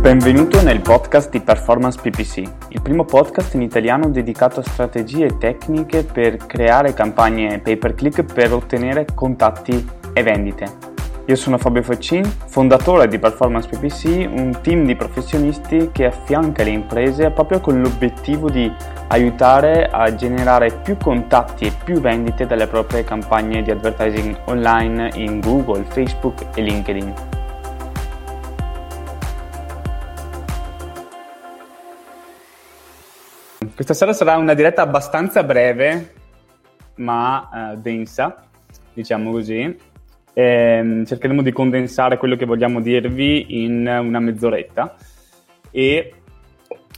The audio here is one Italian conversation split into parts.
Benvenuto nel podcast di Performance PPC, il primo podcast in italiano dedicato a strategie e tecniche per creare campagne pay per click per ottenere contatti e vendite. Io sono Fabio Foccin, fondatore di Performance PPC, un team di professionisti che affianca le imprese proprio con l'obiettivo di aiutare a generare più contatti e più vendite dalle proprie campagne di advertising online in Google, Facebook e LinkedIn. Questa sera sarà una diretta abbastanza breve, ma eh, densa, diciamo così eh, cercheremo di condensare quello che vogliamo dirvi in una mezz'oretta e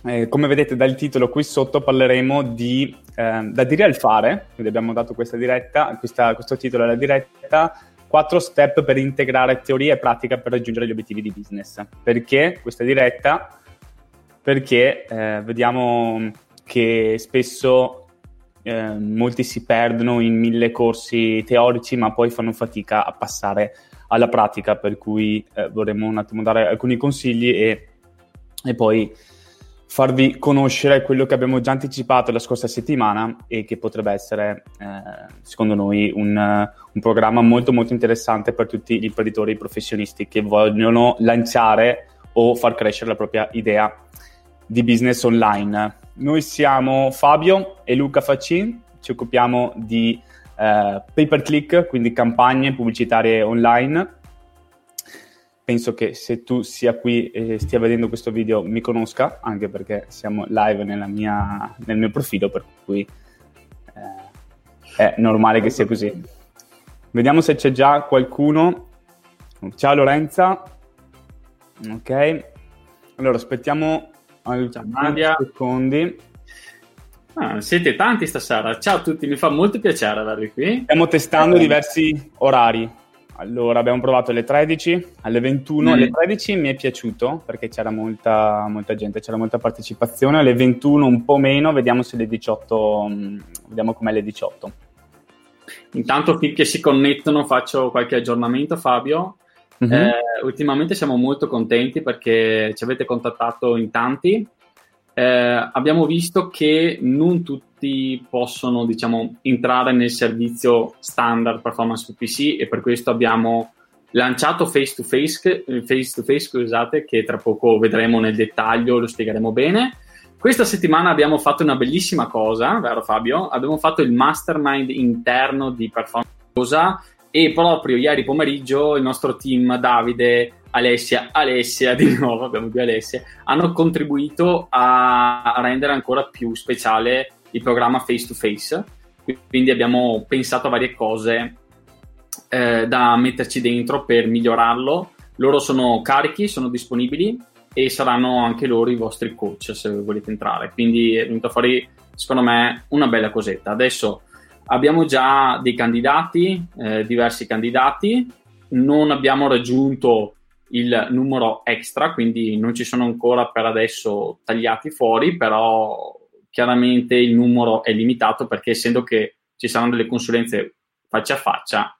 eh, come vedete dal titolo qui sotto parleremo di eh, da dire al fare, quindi abbiamo dato questa diretta, questa, questo titolo alla diretta, quattro step per integrare teoria e pratica per raggiungere gli obiettivi di business. Perché questa diretta? Perché eh, vediamo che spesso eh, molti si perdono in mille corsi teorici, ma poi fanno fatica a passare alla pratica, per cui eh, vorremmo un attimo dare alcuni consigli e, e, poi farvi conoscere quello che abbiamo già anticipato la scorsa settimana e che potrebbe essere, eh, secondo noi, un, un, programma molto molto interessante per tutti gli imprenditori professionisti che vogliono lanciare o far crescere la propria idea di business online. Noi siamo Fabio e Luca Faccin, ci occupiamo di eh, pay per click, quindi campagne pubblicitarie online. Penso che se tu sia qui e stia vedendo questo video mi conosca, anche perché siamo live mia, nel mio profilo, per cui eh, è normale che sia così. Vediamo se c'è già qualcuno. Ciao Lorenza. Ok. Allora aspettiamo Nadia. secondi. Ah, siete tanti stasera. Ciao a tutti, mi fa molto piacere avervi qui. Stiamo testando eh. diversi orari. Allora, abbiamo provato alle 13, alle 21. Mm. Alle 13 mi è piaciuto perché c'era molta, molta, gente, c'era molta partecipazione. Alle 21 un po' meno, vediamo se le 18, mm, vediamo com'è le 18. Intanto finché si connettono faccio qualche aggiornamento, Fabio. Mm-hmm. Eh, ultimamente siamo molto contenti perché ci avete contattato in tanti. Eh, abbiamo visto che non tutti possono, diciamo, entrare nel servizio standard performance PC e per questo abbiamo lanciato face to face, face to face, scusate, che tra poco vedremo nel dettaglio, lo spiegheremo bene. Questa settimana abbiamo fatto una bellissima cosa, vero Fabio? Abbiamo fatto il mastermind interno di performance e proprio ieri pomeriggio il nostro team, Davide, Alessia, Alessia di nuovo, abbiamo due Alessia, hanno contribuito a rendere ancora più speciale il programma face to face. Quindi abbiamo pensato a varie cose eh, da metterci dentro per migliorarlo. Loro sono carichi, sono disponibili e saranno anche loro i vostri coach se volete entrare. Quindi è venuta fuori, secondo me, una bella cosetta. Adesso Abbiamo già dei candidati, eh, diversi candidati, non abbiamo raggiunto il numero extra, quindi non ci sono ancora per adesso tagliati fuori, però chiaramente il numero è limitato perché essendo che ci saranno delle consulenze faccia a faccia,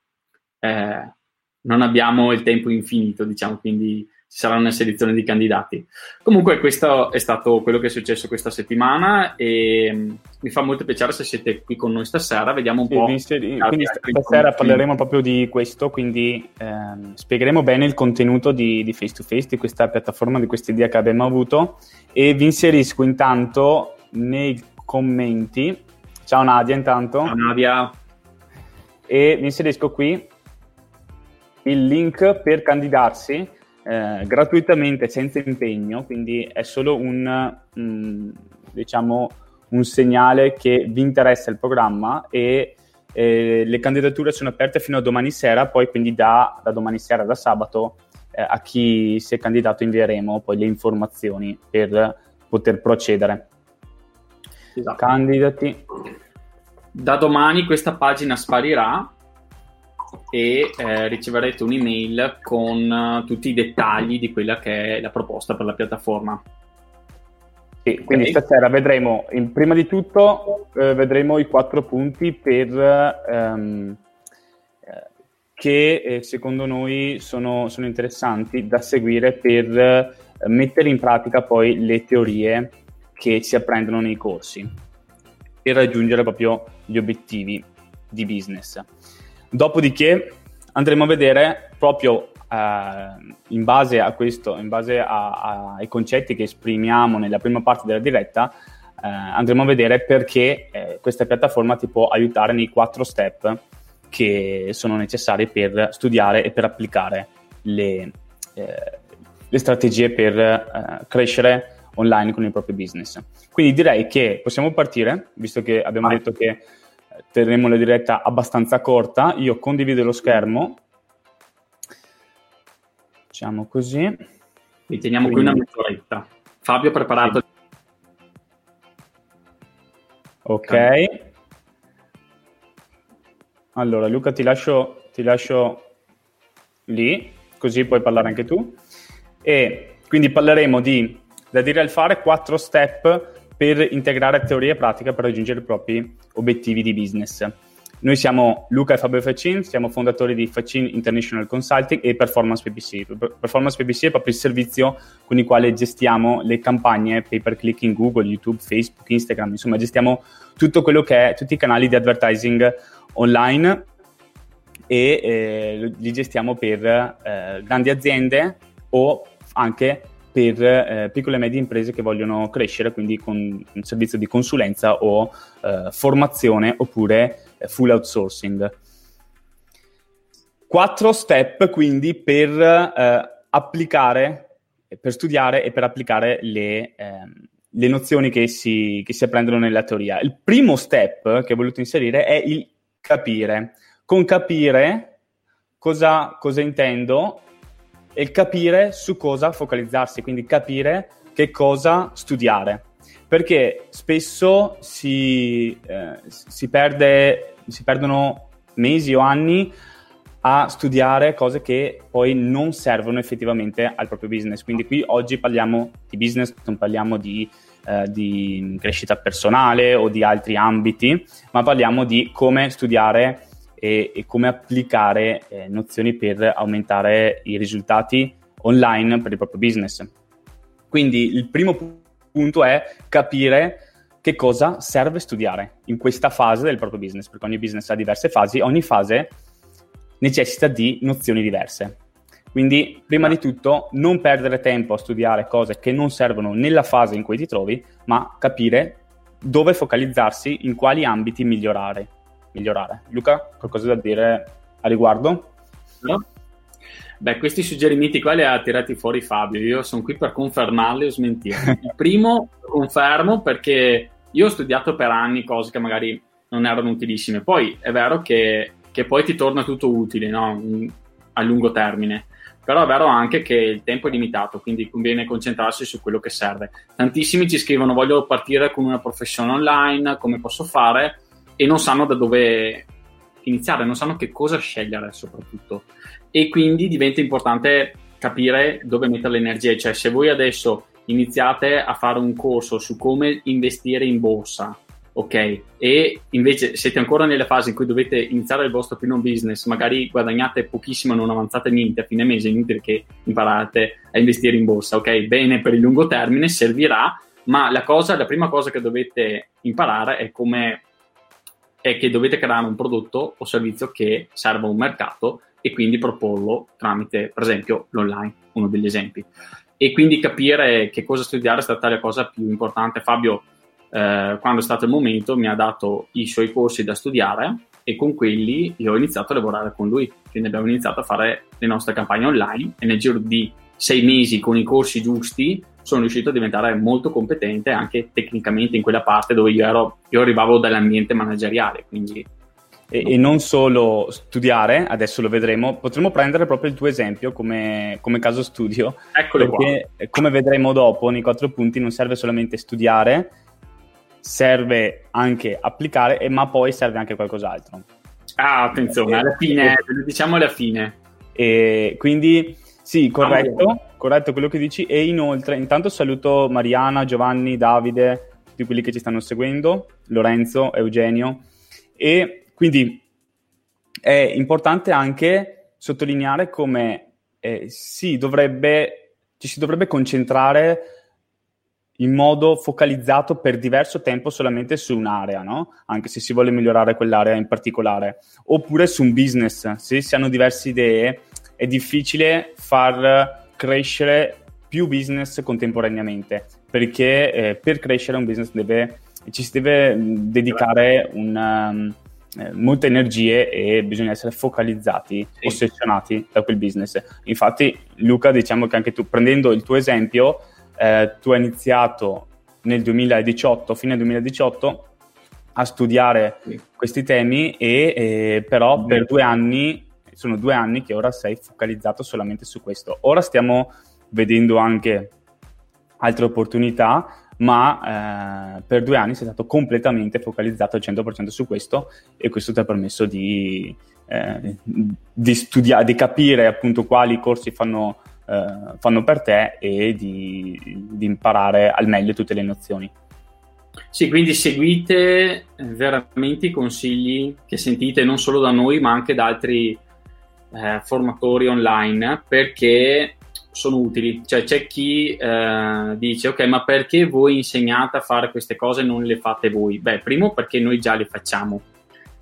eh, non abbiamo il tempo infinito, diciamo, quindi ci sarà una selezione di candidati. Comunque questo è stato quello che è successo questa settimana e mm, mi fa molto piacere se siete qui con noi stasera, vediamo un sì, po'. Quindi, quindi stasera parleremo proprio di questo, quindi ehm, spiegheremo bene il contenuto di, di Face to Face, di questa piattaforma, di questa idea che abbiamo avuto e vi inserisco intanto nei commenti. Ciao Nadia intanto. Ciao Nadia. E vi inserisco qui il link per candidarsi eh, gratuitamente senza impegno, quindi è solo un, mh, mm, diciamo, un segnale che vi interessa il programma e eh, le candidature sono aperte fino a domani sera, poi quindi da, da domani sera, da sabato, eh, a chi si è candidato invieremo poi le informazioni per poter procedere. Esatto. Candidati. Da domani questa pagina sparirà e eh, riceverete un'email con uh, tutti i dettagli di quella che è la proposta per la piattaforma. Sì, okay. quindi stasera vedremo, in, prima di tutto, eh, vedremo i quattro punti per, ehm, eh, che eh, secondo noi sono, sono, interessanti da seguire per mettere in pratica poi le teorie che si apprendono nei corsi per raggiungere proprio gli obiettivi di business. Dopodiché andremo a vedere proprio eh, in base a questo, in base a, a, ai concetti che esprimiamo nella prima parte della diretta, eh, andremo a vedere perché eh, questa piattaforma ti può aiutare nei quattro step che sono necessari per studiare e per applicare le, eh, le strategie per eh, crescere online con il proprio business. Quindi direi che possiamo partire, visto che abbiamo Vai. detto che terremo la diretta abbastanza corta. Io condivido lo schermo. Facciamo così. Vi teniamo Quindi... qui una mezz'oretta. Fabio preparato. Ok. Allora, Luca, ti lascio, ti lascio lì, così puoi parlare anche tu. E quindi parleremo di, da dire al fare, quattro step per integrare teoria e pratica per raggiungere i propri obiettivi di business. Noi siamo Luca e Fabio Facin, siamo fondatori di Facin International Consulting e Performance PPC. Performance PPC è proprio il servizio con il quale gestiamo le campagne pay per click in Google, YouTube, Facebook, Instagram, insomma gestiamo tutto quello che è, tutti i canali di advertising online e eh, li gestiamo per eh, grandi aziende o anche per eh, piccole e medie imprese che vogliono crescere, quindi con un servizio di consulenza o eh, formazione oppure eh, full outsourcing. Quattro step quindi per eh, applicare, per studiare e per applicare le, ehm, le nozioni che si, che si apprendono nella teoria. Il primo step che ho voluto inserire è il capire. Con capire cosa, cosa intendo? E il capire su cosa focalizzarsi, quindi capire che cosa studiare. Perché spesso si, eh, si, perde, si perdono mesi o anni a studiare cose che poi non servono effettivamente al proprio business. Quindi qui oggi parliamo di business, non parliamo di, eh, di crescita personale o di altri ambiti, ma parliamo di come studiare e, e come applicare eh, nozioni per aumentare i risultati online per il proprio business. Quindi il primo punto è capire che cosa serve studiare in questa fase del proprio business, perché ogni business ha diverse fasi, ogni fase necessita di nozioni diverse. Quindi, prima di tutto, non perdere tempo a studiare cose che non servono nella fase in cui ti trovi, ma capire dove focalizzarsi, in quali ambiti migliorare migliorare. Luca, qualcosa da dire a riguardo? No? Beh, questi suggerimenti qua li ha tirati fuori Fabio, io sono qui per confermarli o smentirli. Il primo confermo perché io ho studiato per anni cose che magari non erano utilissime, poi è vero che, che poi ti torna tutto utile no? a lungo termine, però è vero anche che il tempo è limitato, quindi conviene concentrarsi su quello che serve. Tantissimi ci scrivono voglio partire con una professione online, come posso fare? E non sanno da dove iniziare, non sanno che cosa scegliere soprattutto. E quindi diventa importante capire dove mettere le energie, cioè se voi adesso iniziate a fare un corso su come investire in borsa, ok? E invece siete ancora nelle fasi in cui dovete iniziare il vostro primo business, magari guadagnate pochissimo, non avanzate niente a fine mese, è inutile che imparate a investire in borsa, ok? Bene per il lungo termine, servirà, ma la cosa, la prima cosa che dovete imparare è come è che dovete creare un prodotto o servizio che serva a un mercato e quindi proporlo tramite, per esempio, l'online, uno degli esempi. E quindi capire che cosa studiare è stata la cosa più importante. Fabio, eh, quando è stato il momento, mi ha dato i suoi corsi da studiare e con quelli io ho iniziato a lavorare con lui. Quindi abbiamo iniziato a fare le nostre campagne online e nel giro di sei mesi con i corsi giusti sono riuscito a diventare molto competente anche tecnicamente in quella parte dove io ero, io arrivavo dall'ambiente manageriale, quindi e, e, non solo studiare, adesso lo vedremo, potremmo prendere proprio il tuo esempio come, come caso studio. Eccolo perché, qua. come vedremo dopo nei quattro punti, non serve solamente studiare, serve anche applicare, ma poi serve anche qualcos'altro. Ah, attenzione, alla fine, diciamo alla fine. E quindi sì, corretto, corretto quello che dici. E inoltre, intanto saluto Mariana, Giovanni, Davide, tutti quelli che ci stanno seguendo, Lorenzo, Eugenio. E quindi è importante anche sottolineare come eh, si dovrebbe ci si dovrebbe concentrare in modo focalizzato per diverso tempo solamente su un'area, no? Anche se si vuole migliorare quell'area in particolare. Oppure su un business. Se si hanno diverse idee, è difficile far crescere più business contemporaneamente, perché eh, per crescere un business deve, ci si deve dedicare una, um, eh, molte energie e bisogna essere focalizzati, sì. ossessionati da quel business. Infatti, Luca, diciamo che anche tu, prendendo il tuo esempio, eh, tu hai iniziato nel 2018, fine 2018, a studiare sì. questi temi e eh, però mm-hmm. per due anni, sono due anni che ora sei focalizzato solamente su questo. Ora stiamo vedendo anche altre opportunità, ma eh, per due anni sei stato completamente focalizzato al 100% su questo e questo ti ha permesso di, eh, di studiare, di capire appunto quali corsi fanno eh, fanno per te e di, di, imparare al meglio tutte le nozioni. Sì, quindi seguite veramente i consigli che sentite non solo da noi ma anche da altri eh, formatori online perché sono utili. Cioè c'è chi eh, dice ok ma perché voi insegnate a fare queste cose e non le fate voi? Beh, primo perché noi già le facciamo.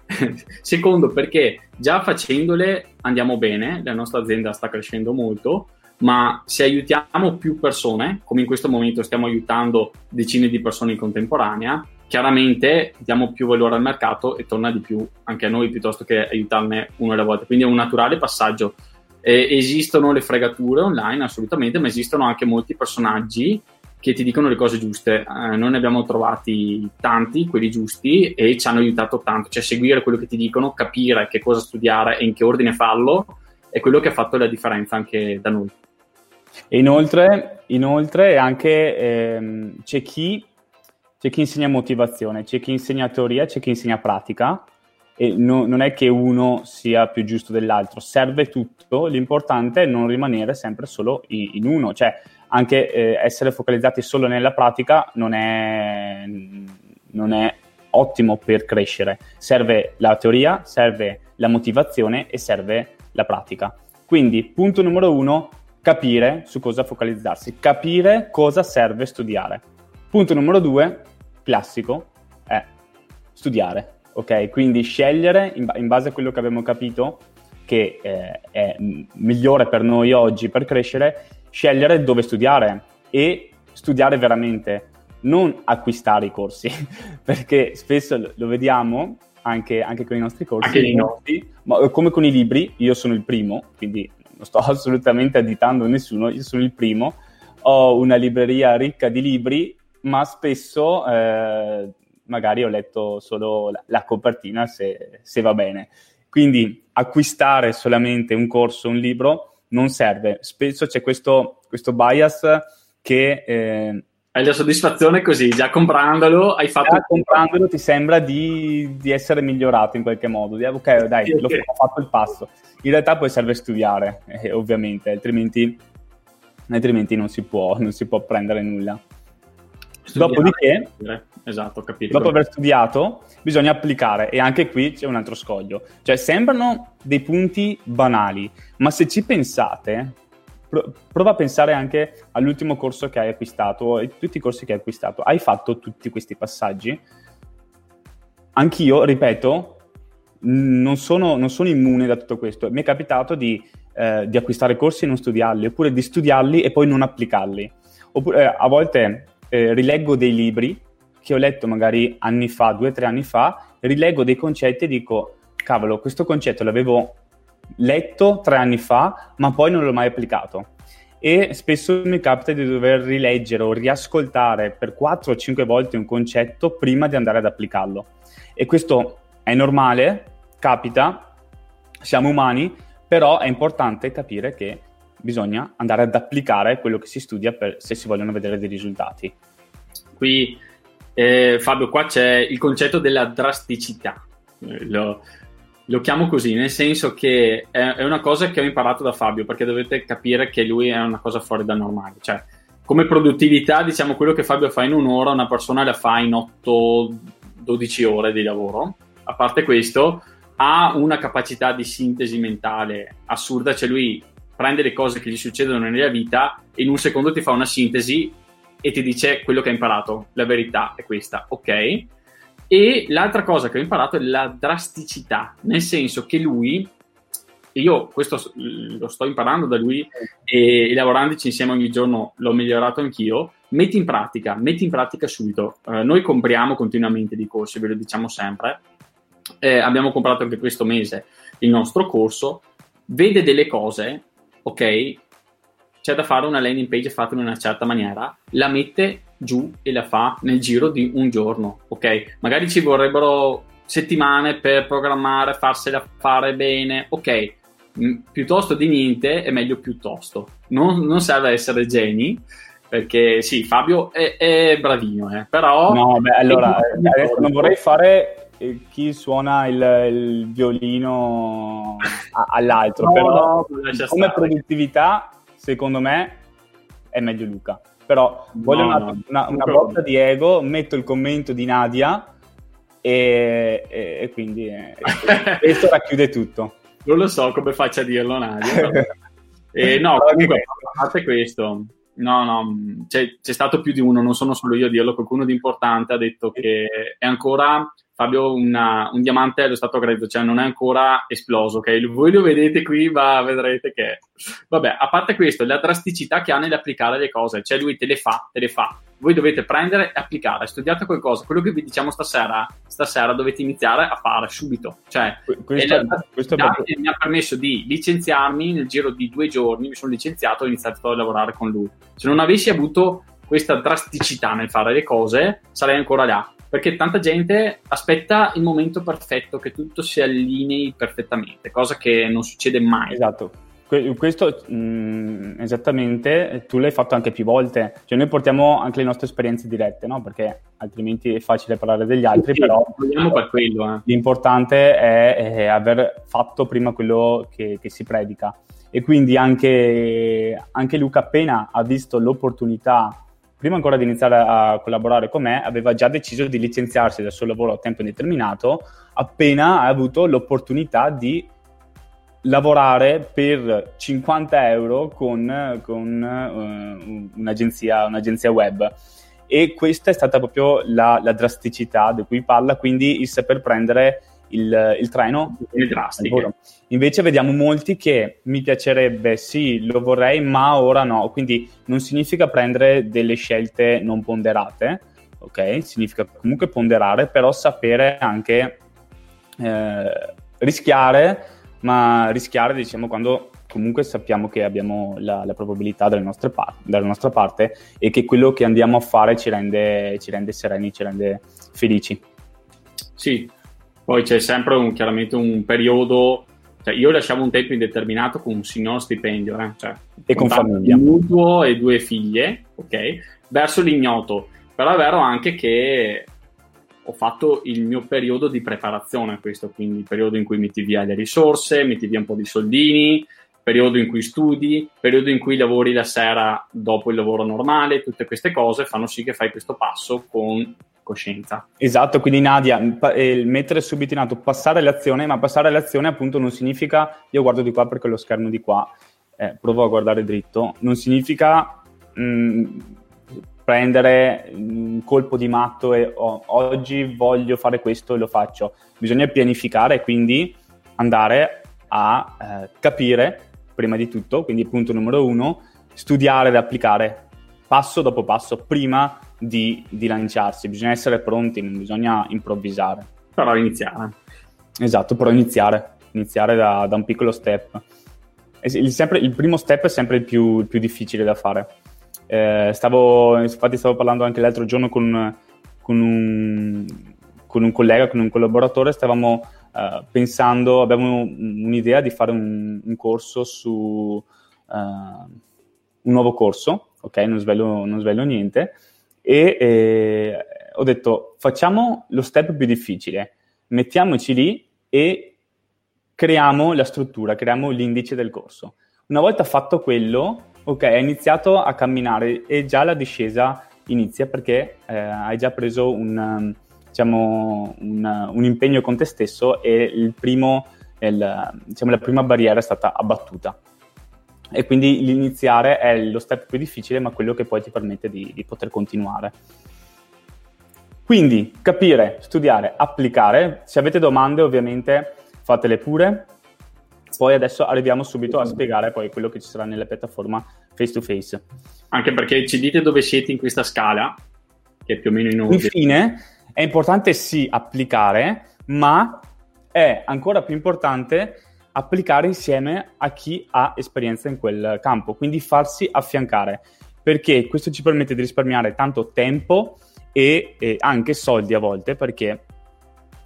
Secondo perché già facendole andiamo bene, la nostra azienda sta crescendo molto ma se aiutiamo più persone, come in questo momento stiamo aiutando decine di persone in contemporanea, chiaramente diamo più valore al mercato e torna di più anche a noi piuttosto che aiutarne uno alla volta. Quindi è un naturale passaggio. Eh, esistono le fregature online, assolutamente, ma esistono anche molti personaggi che ti dicono le cose giuste. Eh, noi ne abbiamo trovati tanti, quelli giusti, e ci hanno aiutato tanto. Cioè, seguire quello che ti dicono, capire che cosa studiare e in che ordine farlo, è quello che ha fatto la differenza anche da noi. E inoltre, inoltre anche ehm, c'è, chi, c'è chi insegna motivazione, c'è chi insegna teoria, c'è chi insegna pratica e no, non è che uno sia più giusto dell'altro, serve tutto, l'importante è non rimanere sempre solo in, in uno, cioè anche eh, essere focalizzati solo nella pratica non è, non è ottimo per crescere, serve la teoria, serve la motivazione e serve la pratica. Quindi, punto numero uno, capire su cosa focalizzarsi, capire cosa serve studiare. Punto numero due, classico, è studiare. Ok, quindi scegliere in, in base a quello che abbiamo capito che eh, è migliore per noi oggi per crescere, scegliere dove studiare e studiare veramente, non acquistare i corsi, perché spesso lo vediamo anche, anche con i nostri corsi, i nostri, ma come con i libri, io sono il primo, quindi non sto assolutamente additando nessuno, io sono il primo, ho una libreria ricca di libri, ma spesso eh, magari ho letto solo la, la copertina se, se, va bene. Quindi acquistare solamente un corso, un libro, non serve. Spesso c'è questo, questo bias che... Eh, hai la soddisfazione così, già comprandolo hai fatto... Già comprandolo ti sembra di, di, essere migliorato in qualche modo, di, ok dai, sì, okay. ho fatto il passo in realtà poi serve studiare, eh, ovviamente, altrimenti, altrimenti non, si può, non si può prendere nulla. Studiare, Dopodiché, esatto, dopo aver studiato, bisogna applicare e anche qui c'è un altro scoglio. Cioè, sembrano dei punti banali, ma se ci pensate, prova a pensare anche all'ultimo corso che hai acquistato e tutti i corsi che hai acquistato. Hai fatto tutti questi passaggi? Anch'io, ripeto, non sono, non sono, immune da tutto questo. Mi è capitato di, eh, di, acquistare corsi e non studiarli, oppure di studiarli e poi non applicarli. Oppure eh, a volte eh, rileggo dei libri che ho letto magari anni fa, due o tre anni fa, rileggo dei concetti e dico, cavolo, questo concetto l'avevo letto tre anni fa, ma poi non l'ho mai applicato. E spesso mi capita di dover rileggere o riascoltare per quattro o cinque volte un concetto prima di andare ad applicarlo. E questo è normale, capita, siamo umani, però è importante capire che bisogna andare ad applicare quello che si studia per, se si vogliono vedere dei risultati. Qui, eh, Fabio, qua c'è il concetto della drasticità. Lo, lo chiamo così, nel senso che è, è, una cosa che ho imparato da Fabio, perché dovete capire che lui è una cosa fuori dal normale. Cioè, come produttività, diciamo, quello che Fabio fa in un'ora, una persona la fa in 8-12 ore di lavoro a parte questo, ha una capacità di sintesi mentale assurda, cioè lui prende le cose che gli succedono nella vita e in un secondo ti fa una sintesi e ti dice quello che ha imparato, la verità è questa, ok? E l'altra cosa che ho imparato è la drasticità, nel senso che lui, io questo lo sto imparando da lui e, lavorandoci insieme ogni giorno l'ho migliorato anch'io, metti in pratica, metti in pratica subito. Uh, noi compriamo continuamente di corsi, ve lo diciamo sempre. Eh, abbiamo comprato anche questo mese il nostro corso, vede delle cose, ok, c'è da fare una landing page fatta in una certa maniera, la mette giù e la fa nel giro di un giorno, ok? Magari ci vorrebbero settimane per programmare, farsela fare bene, ok? M- piuttosto di niente è meglio piuttosto. Non, non serve essere geni, perché sì, Fabio è, è bravino, eh, però... No, beh, allora, adesso non vorrei fare chi suona il, il violino all'altro, no, però come produttività, secondo me, è meglio Luca però voglio no, una, no. una, una botta di ego, metto il commento di Nadia e, e, e quindi eh, questo racchiude tutto. Non lo so come faccia a dirlo Nadia. e, no, comunque, a parte questo, no, no, c'è, c'è, stato più di uno, non sono solo io a dirlo, qualcuno di importante ha detto che è ancora Fabio una, un diamante allo stato grezzo, cioè non è ancora esploso, ok? Voi lo vedete qui, ma vedrete che... Vabbè, a parte questo, la drasticità che ha nell'applicare le cose, cioè lui te le fa, te le fa. Voi dovete prendere e applicare, studiate qualcosa. Quello che vi diciamo stasera, stasera dovete iniziare a fare subito. Cioè, questo, la, questo è mi ha permesso di licenziarmi nel giro di due giorni, mi sono licenziato e ho iniziato a lavorare con lui. Se non avessi avuto questa drasticità nel fare le cose, sarei ancora là perché tanta gente aspetta il momento perfetto, che tutto si allinei perfettamente, cosa che non succede mai. Esatto. Questo mh, mm, esattamente tu l'hai fatto anche più volte, cioè noi portiamo anche le nostre esperienze dirette, no? perché altrimenti è facile parlare degli altri, sì, però per quello, eh. l'importante è, è, aver fatto prima quello che, che si predica. E quindi anche, anche Luca appena ha visto l'opportunità prima ancora di iniziare a collaborare con me, aveva già deciso di licenziarsi dal suo lavoro a tempo indeterminato appena ha avuto l'opportunità di lavorare per 50 euro con, con uh, un'agenzia, un'agenzia, web. E questa è stata proprio la, la drasticità di cui parla, quindi il saper prendere il, il treno. Invece vediamo molti che mi piacerebbe, sì, lo vorrei, ma ora no. Quindi non significa prendere delle scelte non ponderate, ok? Significa comunque ponderare, però sapere anche eh, rischiare, ma rischiare, diciamo, quando comunque sappiamo che abbiamo la, la probabilità par- dalla nostra parte e che quello che andiamo a fare ci rende, ci rende sereni, ci rende felici. Sì, poi c'è sempre un, chiaramente un periodo, cioè io lasciavo un tempo indeterminato con un signor stipendio, eh? cioè, e con famiglia. Un mutuo e due figlie, ok? Verso l'ignoto. Però è vero anche che ho fatto il mio periodo di preparazione a questo, quindi il periodo in cui metti via le risorse, metti via un po' di soldini, periodo in cui studi, periodo in cui lavori la sera dopo il lavoro normale, tutte queste cose fanno sì che fai questo passo con coscienza. Esatto, quindi Nadia, eh, mettere subito in atto, passare l'azione, ma passare l'azione appunto non significa, io guardo di qua perché lo schermo di qua, eh, provo a guardare dritto, non significa mh, mm, prendere un colpo di matto e oh, oggi voglio fare questo e lo faccio. Bisogna pianificare, quindi andare a eh, capire prima di tutto, quindi punto numero uno, studiare ed applicare passo dopo passo prima di, di lanciarsi, bisogna essere pronti, non bisogna improvvisare. Però iniziare. Esatto, però iniziare, iniziare da, da un piccolo step. Il, sempre, il, primo step è sempre il più, il più difficile da fare. Eh, stavo, infatti stavo parlando anche l'altro giorno con, con, un, con un collega, con un collaboratore, stavamo uh, pensando, abbiamo un'idea di fare un, un corso su uh, un nuovo corso, ok? Non svelo, non svelo niente, e eh, ho detto facciamo lo step più difficile, mettiamoci lì e creiamo la struttura, creiamo l'indice del corso. Una volta fatto quello, ok, hai iniziato a camminare e già la discesa inizia perché eh, hai già preso un, diciamo, un, un, impegno con te stesso e primo, il, diciamo, la prima barriera è stata abbattuta. E quindi l'iniziare è lo step più difficile, ma quello che poi ti permette di, di poter continuare. Quindi capire, studiare, applicare. Se avete domande, ovviamente fatele pure. Poi adesso arriviamo subito a spiegare poi quello che ci sarà nella piattaforma face to face. Anche perché ci dite dove siete in questa scala, che è più o meno in ordine. Infine, è importante sì applicare, ma è ancora più importante applicare insieme a chi ha esperienza in quel campo, quindi farsi affiancare, perché questo ci permette di risparmiare tanto tempo e, e anche soldi a volte, perché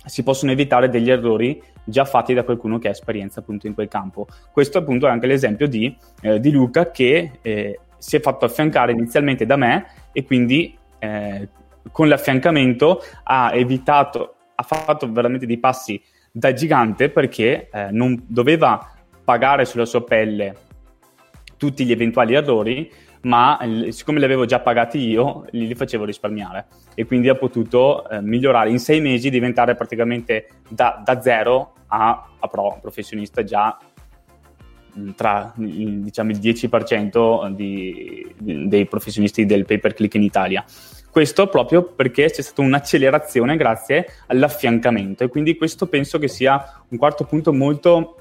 si possono evitare degli errori già fatti da qualcuno che ha esperienza appunto in quel campo. Questo appunto è anche l'esempio di, eh, di Luca che eh, si è fatto affiancare inizialmente da me e quindi eh, con l'affiancamento ha evitato, ha fatto veramente dei passi da gigante perché eh, non doveva pagare sulla sua pelle tutti gli eventuali errori, ma siccome li avevo già pagati io, li, li facevo risparmiare e quindi ha potuto eh, migliorare in sei mesi, diventare praticamente da, da zero a, a pro, professionista già mm, tra diciamo, il 10% di, di, dei professionisti del pay per click in Italia. Questo proprio perché c'è stata un'accelerazione grazie all'affiancamento e quindi questo penso che sia un quarto punto molto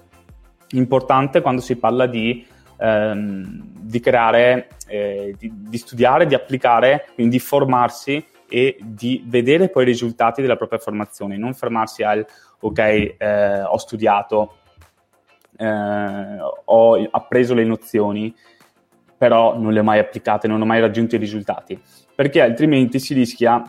importante quando si parla di, ehm, di creare, eh, di, di, studiare, di applicare, quindi di formarsi e di vedere poi i risultati della propria formazione, non fermarsi al ok, eh, ho studiato, eh, ho appreso le nozioni, però non le ho mai applicate, non ho mai raggiunto i risultati perché altrimenti si rischia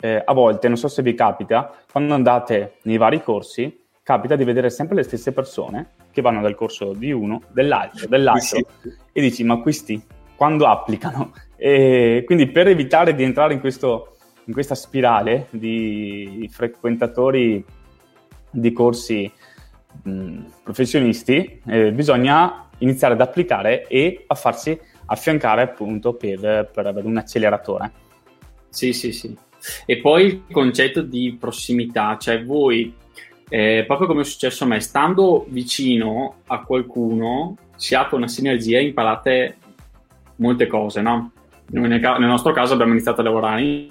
eh, a volte, non so se vi capita, quando andate nei vari corsi, capita di vedere sempre le stesse persone che vanno dal corso di uno, dell'altro, dell'altro sì. e dici ma questi quando applicano? E quindi per evitare di entrare in, questo, in questa spirale di frequentatori di corsi mh, professionisti, eh, bisogna iniziare ad applicare e a farsi affiancare appunto per, per avere un acceleratore. Sì, sì, sì. E poi il concetto di prossimità, cioè voi, eh, proprio come è successo a me, stando vicino a qualcuno, si apre una sinergia e imparate molte cose, no? Nel, nostro caso abbiamo iniziato a lavorare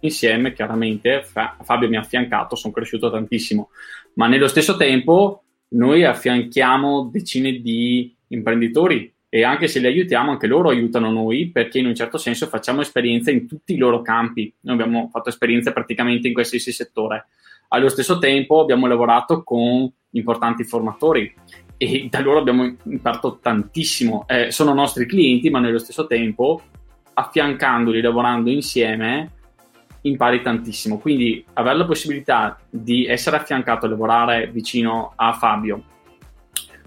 insieme, chiaramente Fabio mi ha affiancato, sono cresciuto tantissimo, ma nello stesso tempo noi affianchiamo decine di imprenditori e anche se li aiutiamo, anche loro aiutano noi perché in un certo senso facciamo esperienza in tutti i loro campi. Noi abbiamo fatto esperienze praticamente in qualsiasi settore. Allo stesso tempo abbiamo lavorato con importanti formatori e da loro abbiamo imparato tantissimo. Eh, sono nostri clienti, ma nello stesso tempo, affiancandoli, lavorando insieme, impari tantissimo. Quindi avere la possibilità di essere affiancato e lavorare vicino a Fabio,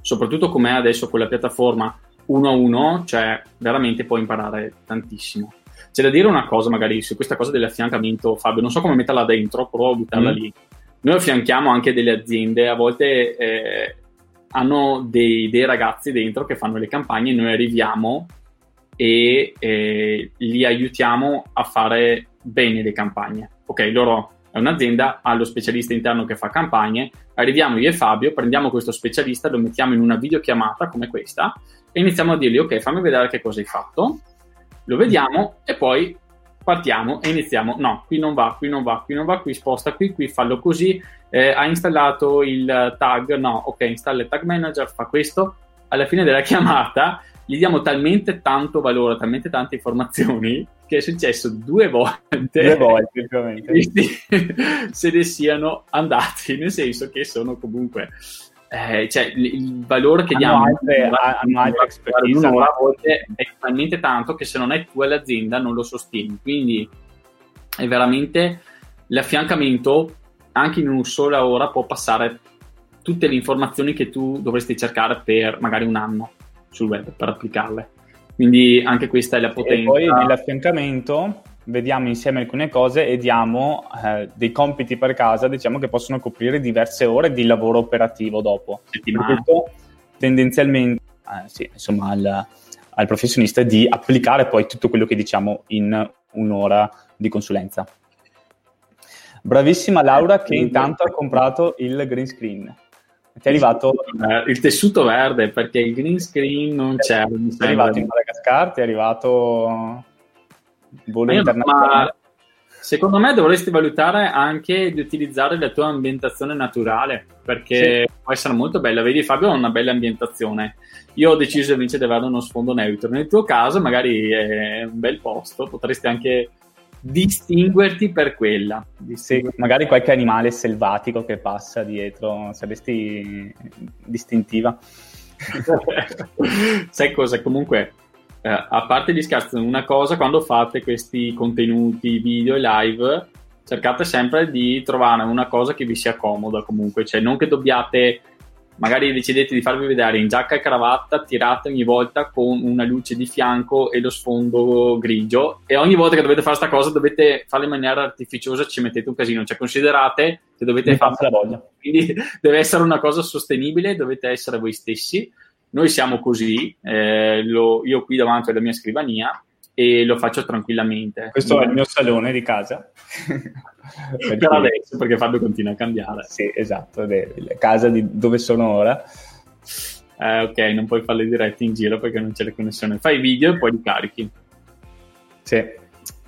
soprattutto come adesso con la piattaforma uno a uno, cioè veramente puoi imparare tantissimo. C'è da dire una cosa magari su questa cosa dell'affiancamento, Fabio, non so come metterla dentro, provo a buttarla mm. lì. Noi affianchiamo anche delle aziende, a volte eh, hanno dei, dei, ragazzi dentro che fanno le campagne, noi arriviamo e eh, li aiutiamo a fare bene le campagne. Ok, loro è un'azienda, ha lo specialista interno che fa campagne, arriviamo io e Fabio, prendiamo questo specialista, lo mettiamo in una videochiamata come questa e iniziamo a dirgli ok fammi vedere che cosa hai fatto, lo vediamo e poi partiamo e iniziamo, no qui non va, qui non va, qui non va, qui sposta qui, qui fallo così, eh, ha installato il tag, no ok installa il tag manager, fa questo, alla fine della chiamata gli diamo talmente tanto valore, talmente tante informazioni che è successo due volte. Due volte, ovviamente. se ne siano andati, nel senso che sono comunque eh, cioè, il valore che diamo altre, hanno altre expertise un'ora a volte è talmente tanto che se non è tu e l'azienda non lo sostieni quindi è veramente l'affiancamento anche in una sola ora può passare tutte le informazioni che tu dovresti cercare per magari un anno sul web per applicarle quindi anche questa è la potenza e poi nell'affiancamento vediamo insieme alcune cose e diamo eh, dei compiti per casa, diciamo che possono coprire diverse ore di lavoro operativo dopo. Tutto tendenzialmente, eh, sì, insomma, al, al, professionista di applicare poi tutto quello che diciamo in un'ora di consulenza. Bravissima Laura che intanto ha comprato il green screen. Ti è arrivato il tessuto verde perché il green screen non c'è. Ti è arrivato in Madagascar, ti è arrivato volo internazionale. Ma secondo me dovresti valutare anche di utilizzare la tua ambientazione naturale perché sì. può essere molto bella. Vedi, Fabio ha una bella ambientazione. Io ho deciso invece di avere uno sfondo neutro. Nel tuo caso, magari è un bel posto, potresti anche distinguerti per quella. Sì, magari qualche animale selvatico che passa dietro, saresti distintiva. Sai cosa? Comunque, eh, a parte gli scherzi, una cosa quando fate questi contenuti video e live, cercate sempre di trovare una cosa che vi sia comoda comunque, cioè non che dobbiate magari decidete di farvi vedere in giacca e cravatta tirate ogni volta con una luce di fianco e lo sfondo grigio. E ogni volta che dovete fare questa cosa dovete farla in maniera artificiosa ci mettete un casino. Cioè considerate che dovete fare la voglia. Quindi deve essere una cosa sostenibile dovete essere voi stessi. Noi siamo così eh, lo, io qui davanti alla mia scrivania e lo faccio tranquillamente. Questo è il mio salone di casa. perché... Per adesso, perché Fabio continua a cambiare. Sì, esatto, è la casa di dove sono ora. Eh, ok, non puoi fare le dirette in giro perché non c'è la connessione. Fai video e poi li carichi. Sì.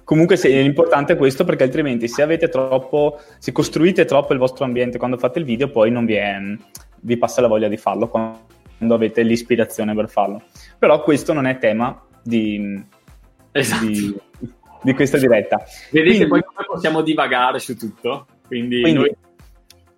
Comunque sì, l'importante è questo perché altrimenti se avete troppo, se costruite troppo il vostro ambiente quando fate il video poi non vi, è, vi passa la voglia di farlo quando avete l'ispirazione per farlo. Però questo non è tema di, esatto. di, di, questa diretta. Vedete quindi, poi come possiamo divagare su tutto. Quindi, quindi noi...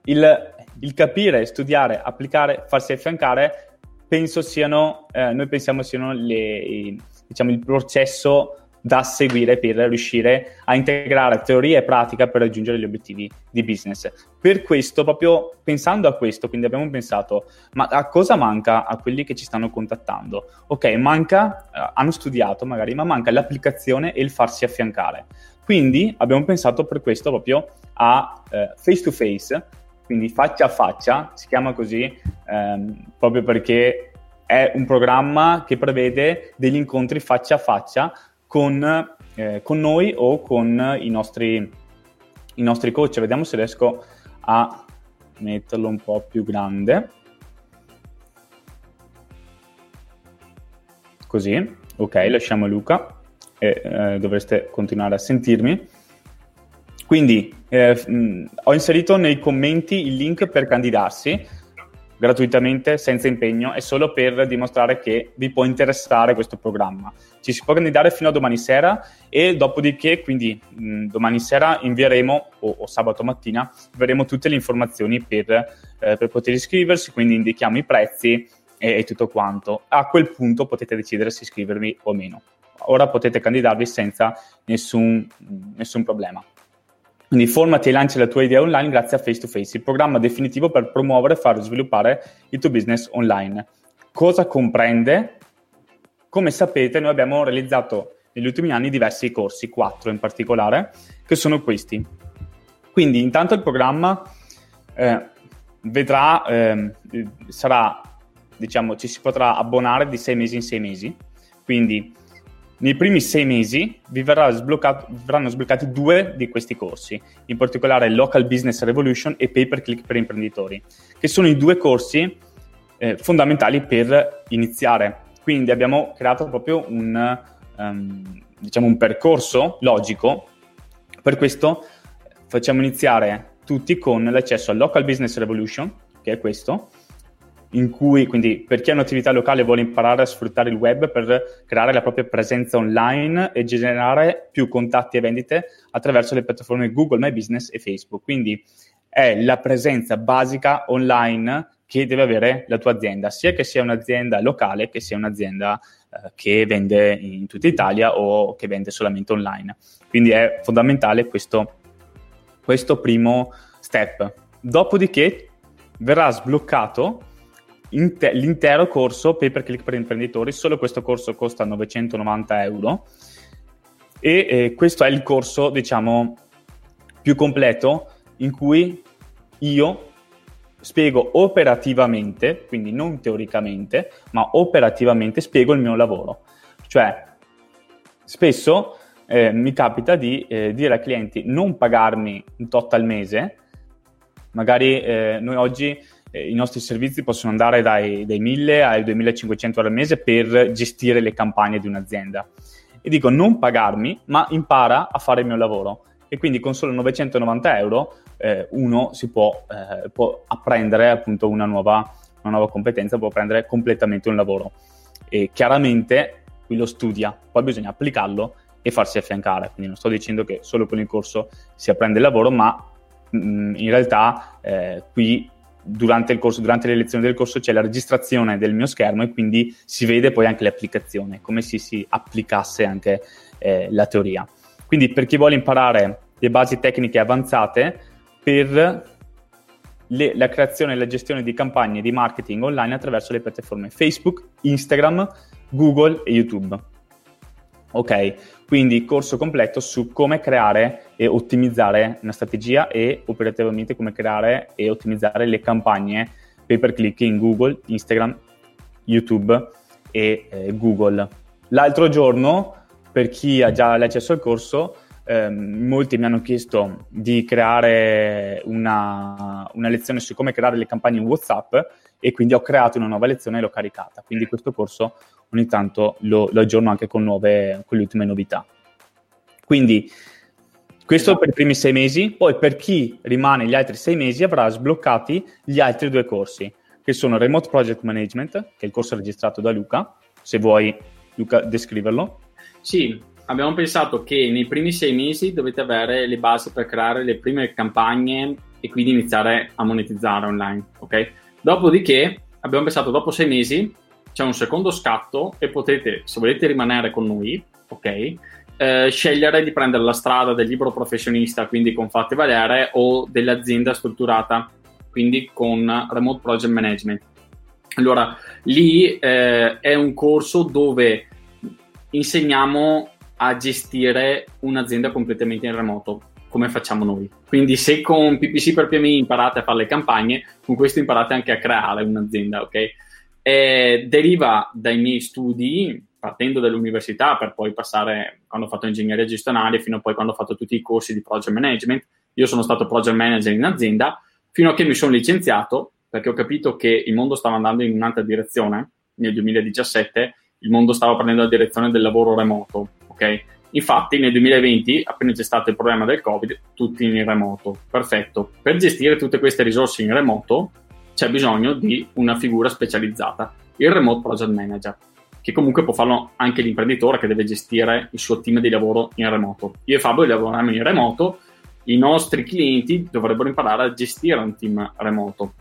il, il, capire, studiare, applicare, farsi affiancare, penso siano, eh, noi pensiamo siano le, diciamo, il processo da seguire per riuscire a integrare teoria e pratica per raggiungere gli obiettivi di business. Per questo, proprio pensando a questo, quindi abbiamo pensato, ma a cosa manca a quelli che ci stanno contattando? Ok, manca, eh, hanno studiato magari, ma manca l'applicazione e il farsi affiancare. Quindi abbiamo pensato per questo proprio a eh, face to face, quindi faccia a faccia, si chiama così ehm, proprio perché è un programma che prevede degli incontri faccia a faccia con, eh, con noi o con i nostri, i nostri coach. Vediamo se riesco a metterlo un po' più grande. Così, ok, lasciamo Luca e eh, dovreste continuare a sentirmi. Quindi eh, ho inserito nei commenti il link per candidarsi gratuitamente, senza impegno, è solo per dimostrare che vi può interessare questo programma. Ci si può candidare fino a domani sera e dopodiché, quindi mh, domani sera invieremo, o, o, sabato mattina, invieremo tutte le informazioni per, eh, per poter iscriversi, quindi indichiamo i prezzi e, e tutto quanto. A quel punto potete decidere se iscrivervi o meno. Ora potete candidarvi senza nessun, nessun problema. Quindi formati e lancia la tua idea online grazie a Face to Face, il programma definitivo per promuovere e far sviluppare il tuo business online. Cosa comprende? Come sapete, noi abbiamo realizzato negli ultimi anni diversi corsi, quattro in particolare, che sono questi. Quindi, intanto il programma eh, vedrà, eh, sarà, diciamo, ci si potrà abbonare di sei mesi in sei mesi. Quindi nei primi sei mesi vi verranno sbloccati due di questi corsi, in particolare Local Business Revolution e Pay per Click per imprenditori, che sono i due corsi eh, fondamentali per iniziare. Quindi abbiamo creato proprio un, um, diciamo un percorso logico, per questo facciamo iniziare tutti con l'accesso al Local Business Revolution, che è questo, in cui, quindi per chi ha un'attività locale vuole imparare a sfruttare il web per creare la propria presenza online e generare più contatti e vendite attraverso le piattaforme Google My Business e Facebook. Quindi è la presenza basica online che deve avere la tua azienda, sia che sia un'azienda locale che sia un'azienda eh, che vende in tutta Italia o che vende solamente online. Quindi è fondamentale questo, questo primo step. Dopodiché verrà sbloccato Inter- l'intero corso pay per click per imprenditori, solo questo corso costa 990 euro e eh, questo è il corso diciamo più completo in cui io spiego operativamente, quindi non teoricamente, ma operativamente spiego il mio lavoro. Cioè, spesso eh, mi capita di eh, dire ai clienti non pagarmi un tot al mese, magari eh, noi oggi eh, i nostri servizi possono andare dai, dai 1000 ai 2500 euro al mese per gestire le campagne di un'azienda. E dico non pagarmi, ma impara a fare il mio lavoro. E quindi con solo 990 euro eh, uno si può, eh, può apprendere appunto una nuova, una nuova competenza, può prendere completamente un lavoro. E chiaramente qui lo studia, poi bisogna applicarlo e farsi affiancare. Quindi non sto dicendo che solo con il corso si apprende il lavoro, ma mh, mm, in realtà eh, qui durante corso, durante le lezioni del corso c'è la registrazione del mio schermo e quindi si vede poi anche l'applicazione, come se si applicasse anche eh, la teoria. Quindi per chi vuole imparare le basi tecniche avanzate per le, la creazione e la gestione di campagne di marketing online attraverso le piattaforme Facebook, Instagram, Google e YouTube. Ok, quindi corso completo su come creare e ottimizzare una strategia e operativamente come creare e ottimizzare le campagne pay per click in Google, Instagram, YouTube e eh, Google. L'altro giorno, per chi ha già l'accesso al corso, ehm, molti mi hanno chiesto di creare una, una lezione su come creare le campagne in WhatsApp e quindi ho creato una nuova lezione e l'ho caricata. Quindi questo corso ogni tanto lo, lo aggiorno anche con, nuove, con le ultime novità. Quindi questo esatto. per i primi sei mesi, poi per chi rimane gli altri sei mesi avrà sbloccati gli altri due corsi, che sono Remote Project Management, che è il corso registrato da Luca, se vuoi Luca descriverlo. Sì, abbiamo pensato che nei primi sei mesi dovete avere le basi per creare le prime campagne e quindi iniziare a monetizzare online, ok? Dopodiché abbiamo pensato dopo sei mesi c'è un secondo scatto e potete, se volete rimanere con noi, ok, eh, scegliere di prendere la strada del libro professionista, quindi con Fate Valere, o dell'azienda strutturata, quindi con Remote Project Management. Allora, lì eh, è un corso dove insegniamo a gestire un'azienda completamente in remoto, come facciamo noi. Quindi se con PPC per PMI imparate a fare le campagne, con questo imparate anche a creare un'azienda, ok? Eh, deriva dai miei studi, partendo dall'università per poi passare, quando ho fatto ingegneria gestionale, fino a poi quando ho fatto tutti i corsi di project management. Io sono stato project manager in azienda, fino a che mi sono licenziato, perché ho capito che il mondo stava andando in un'altra direzione. Nel 2017 il mondo stava prendendo la direzione del lavoro remoto, ok? Infatti nel 2020, appena c'è stato il problema del Covid, tutti in remoto. Perfetto. Per gestire tutte queste risorse in remoto, c'è bisogno di una figura specializzata, il remote project manager, che comunque può farlo anche l'imprenditore che deve gestire il suo team di lavoro in remoto. Io e Fabio lavoriamo in remoto, i nostri clienti dovrebbero imparare a gestire un team remoto.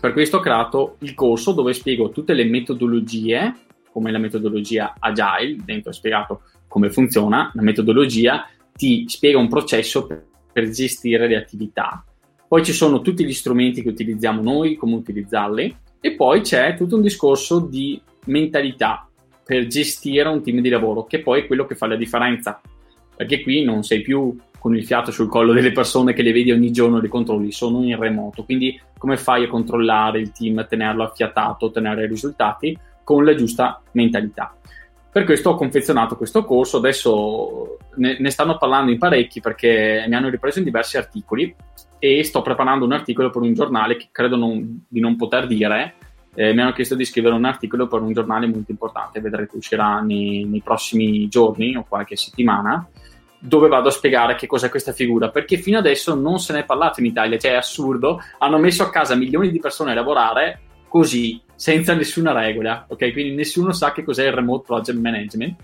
Per questo ho creato il corso dove spiego tutte le metodologie, come la metodologia agile, dentro ho spiegato come funziona, la metodologia ti spiega un processo per gestire le attività poi ci sono tutti gli strumenti che utilizziamo noi, come utilizzarli, e poi c'è tutto un discorso di mentalità per gestire un team di lavoro, che poi è quello che fa la differenza. Perché qui non sei più con il fiato sul collo delle persone che le vedi ogni giorno, le controlli, sono in remoto. Quindi come fai a controllare il team, a tenerlo affiatato, ottenere risultati con la giusta mentalità? Per questo ho confezionato questo corso, adesso ne, ne, stanno parlando in parecchi perché mi hanno ripreso in diversi articoli e sto preparando un articolo per un giornale che credo non, di non poter dire. Eh, mi hanno chiesto di scrivere un articolo per un giornale molto importante, vedrete uscirà nei, nei prossimi giorni o qualche settimana, dove vado a spiegare che cos'è questa figura, perché fino adesso non se ne è parlato in Italia, cioè è assurdo, hanno messo a casa milioni di persone a lavorare così, senza nessuna regola, ok? Quindi nessuno sa che cos'è il remote project management